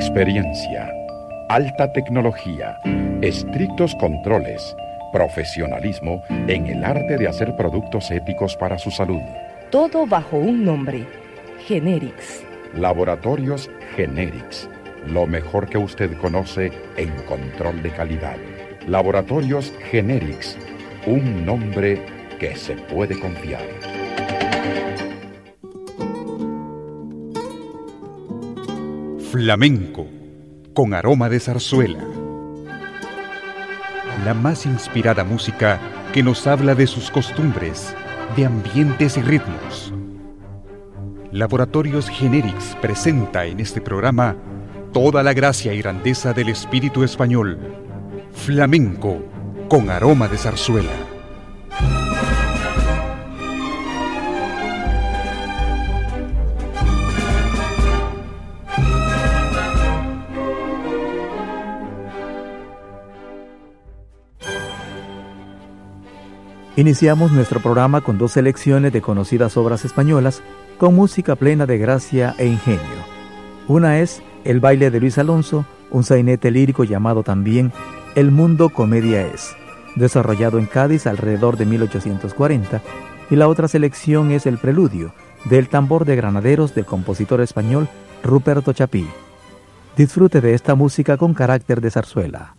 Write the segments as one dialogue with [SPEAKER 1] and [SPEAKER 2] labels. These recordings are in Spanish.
[SPEAKER 1] Experiencia, alta tecnología, estrictos controles, profesionalismo en el arte de hacer productos éticos para su salud.
[SPEAKER 2] Todo bajo un nombre, Generics.
[SPEAKER 1] Laboratorios Generics, lo mejor que usted conoce en control de calidad. Laboratorios Generics, un nombre que se puede confiar.
[SPEAKER 3] Flamenco, con aroma de zarzuela. La más inspirada música que nos habla de sus costumbres, de ambientes y ritmos. Laboratorios Generics presenta en este programa toda la gracia y grandeza del espíritu español. Flamenco, con aroma de zarzuela.
[SPEAKER 4] Iniciamos nuestro programa con dos selecciones de conocidas obras españolas con música plena de gracia e ingenio. Una es El baile de Luis Alonso, un sainete lírico llamado también El mundo comedia es, desarrollado en Cádiz alrededor de 1840, y la otra selección es El preludio, del tambor de granaderos del compositor español Ruperto Chapí. Disfrute de esta música con carácter de zarzuela.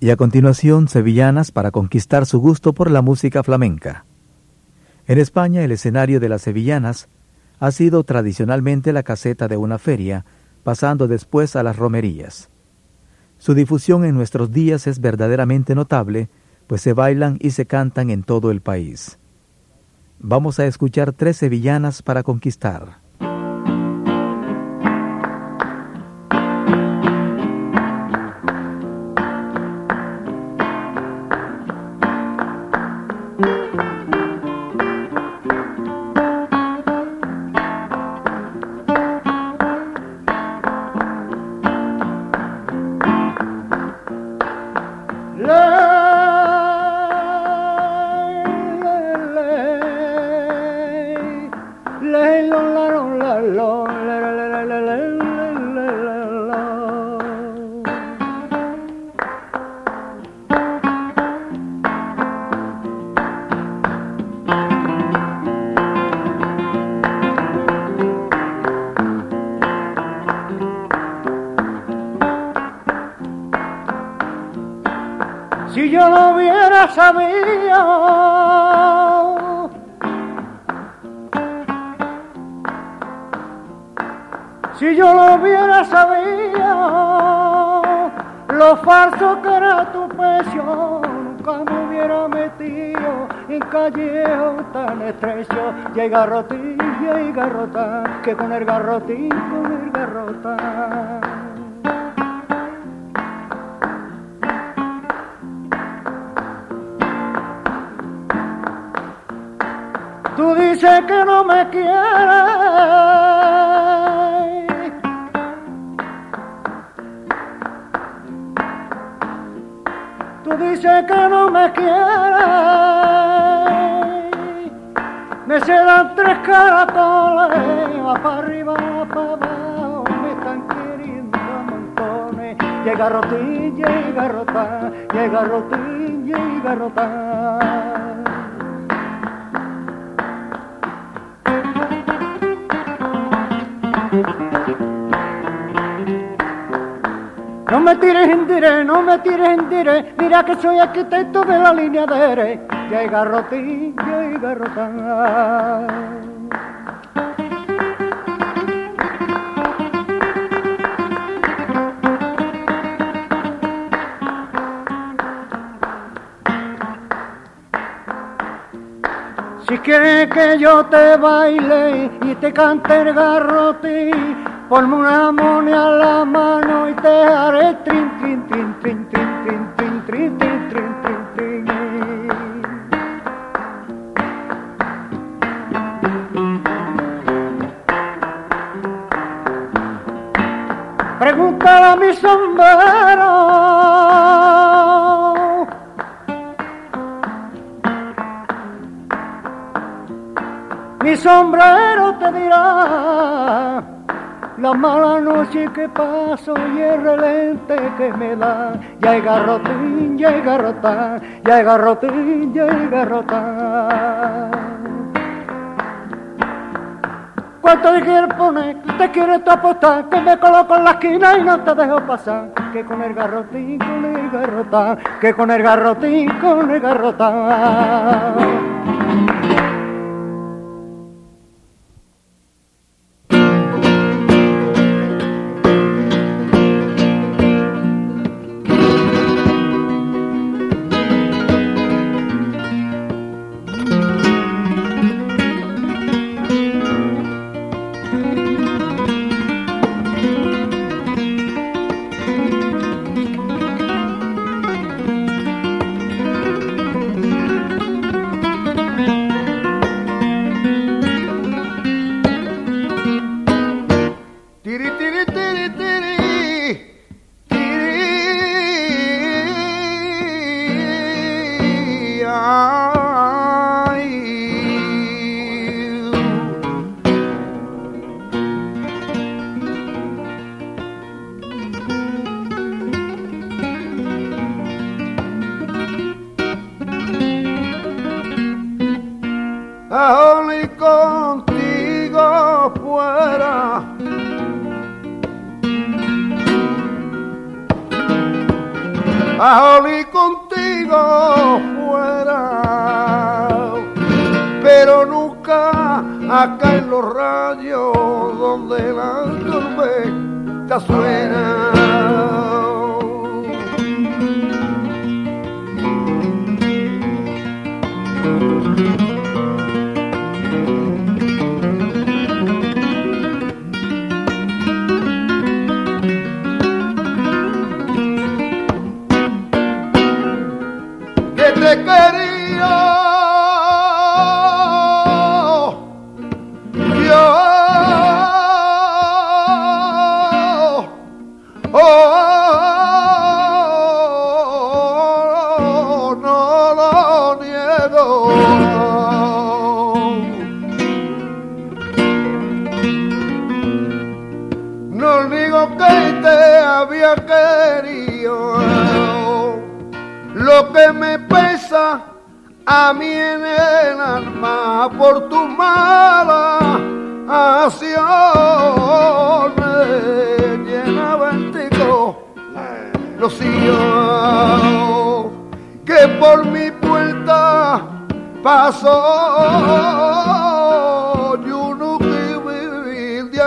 [SPEAKER 4] Y a continuación sevillanas para conquistar su gusto por la música flamenca. En España el escenario de las sevillanas ha sido tradicionalmente la caseta de una feria, pasando después a las romerías. Su difusión en nuestros días es verdaderamente notable, pues se bailan y se cantan en todo el país. Vamos a escuchar tres sevillanas para conquistar.
[SPEAKER 5] Si si yo lo hubiera sabido, lo falso que era tu pecho, nunca me hubiera metido en callejón tan estrecho. Y hay garrotín, y hay garrota, que con el garrotín, con el garrota. Tú dices que no me quieres dice que no me quiere. Me dan tres caratones, va para arriba, va para abajo, me están queriendo montones. Llega rotín, llega rota, llega rotín, llega rota. No me tires en dire, no me tires en dire, mira que soy arquitecto de la línea de Ere. Garrotín, ya hay Si quieres que yo te baile y te cante el garrotín, ponme una monia a la mano y te haré trin, trin, trin, trin, trin, trin, trin, trin, trin, trin, trin, trin. Pregúntale a mi sombrero. Mi sombrero la mala noche que paso y el relente que me da. Hay garrotán, ya hay garrotín, ya hay garrotán. ¿Cuánto te quieres poner? ¿Te quieres tu apostar? Que me coloco en la esquina y no te dejo pasar. Que con el garrotín, con el garrotán, que con el garrotín, con el garrotán.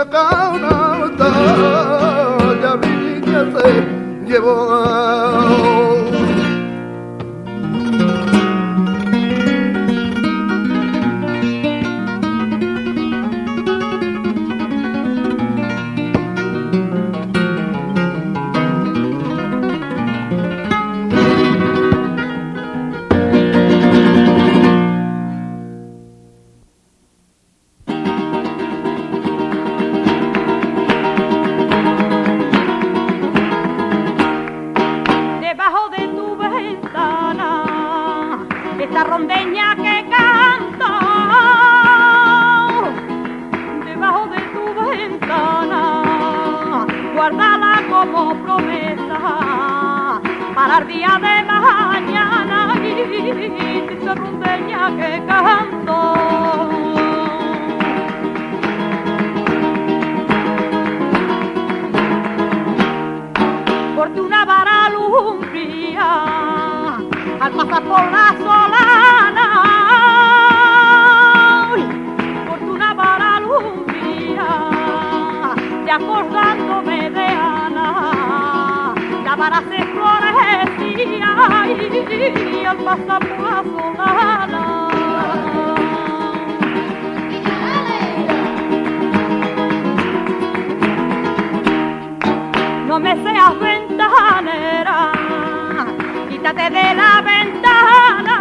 [SPEAKER 6] cauta, ya vi que se llevó. Que canto. Porque una vara alumbría al pasar por la solana. Y al pasar por la solana. no me seas ventanera, quítate de la ventana.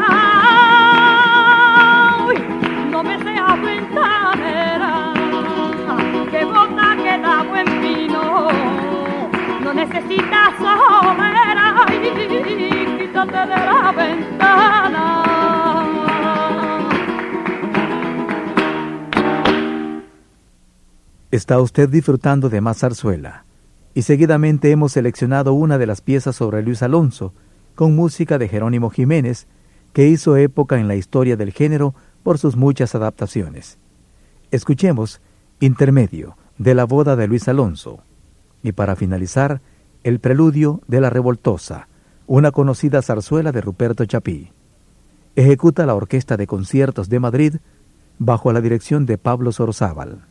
[SPEAKER 6] No me seas ventanera, que bota que da buen vino, no necesitas y de la ventana.
[SPEAKER 4] Está usted disfrutando de más zarzuela y seguidamente hemos seleccionado una de las piezas sobre Luis Alonso, con música de Jerónimo Jiménez, que hizo época en la historia del género por sus muchas adaptaciones. Escuchemos Intermedio de la boda de Luis Alonso y para finalizar, el preludio de La Revoltosa, una conocida zarzuela de Ruperto Chapí. Ejecuta la Orquesta de Conciertos de Madrid bajo la dirección de Pablo Sorozábal.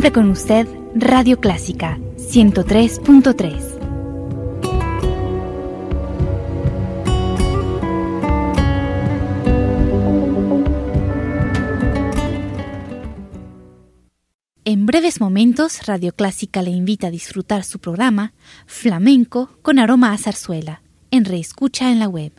[SPEAKER 7] Siempre con usted, Radio Clásica 103.3. En breves momentos, Radio Clásica le invita a disfrutar su programa Flamenco con aroma a zarzuela, en reescucha en la web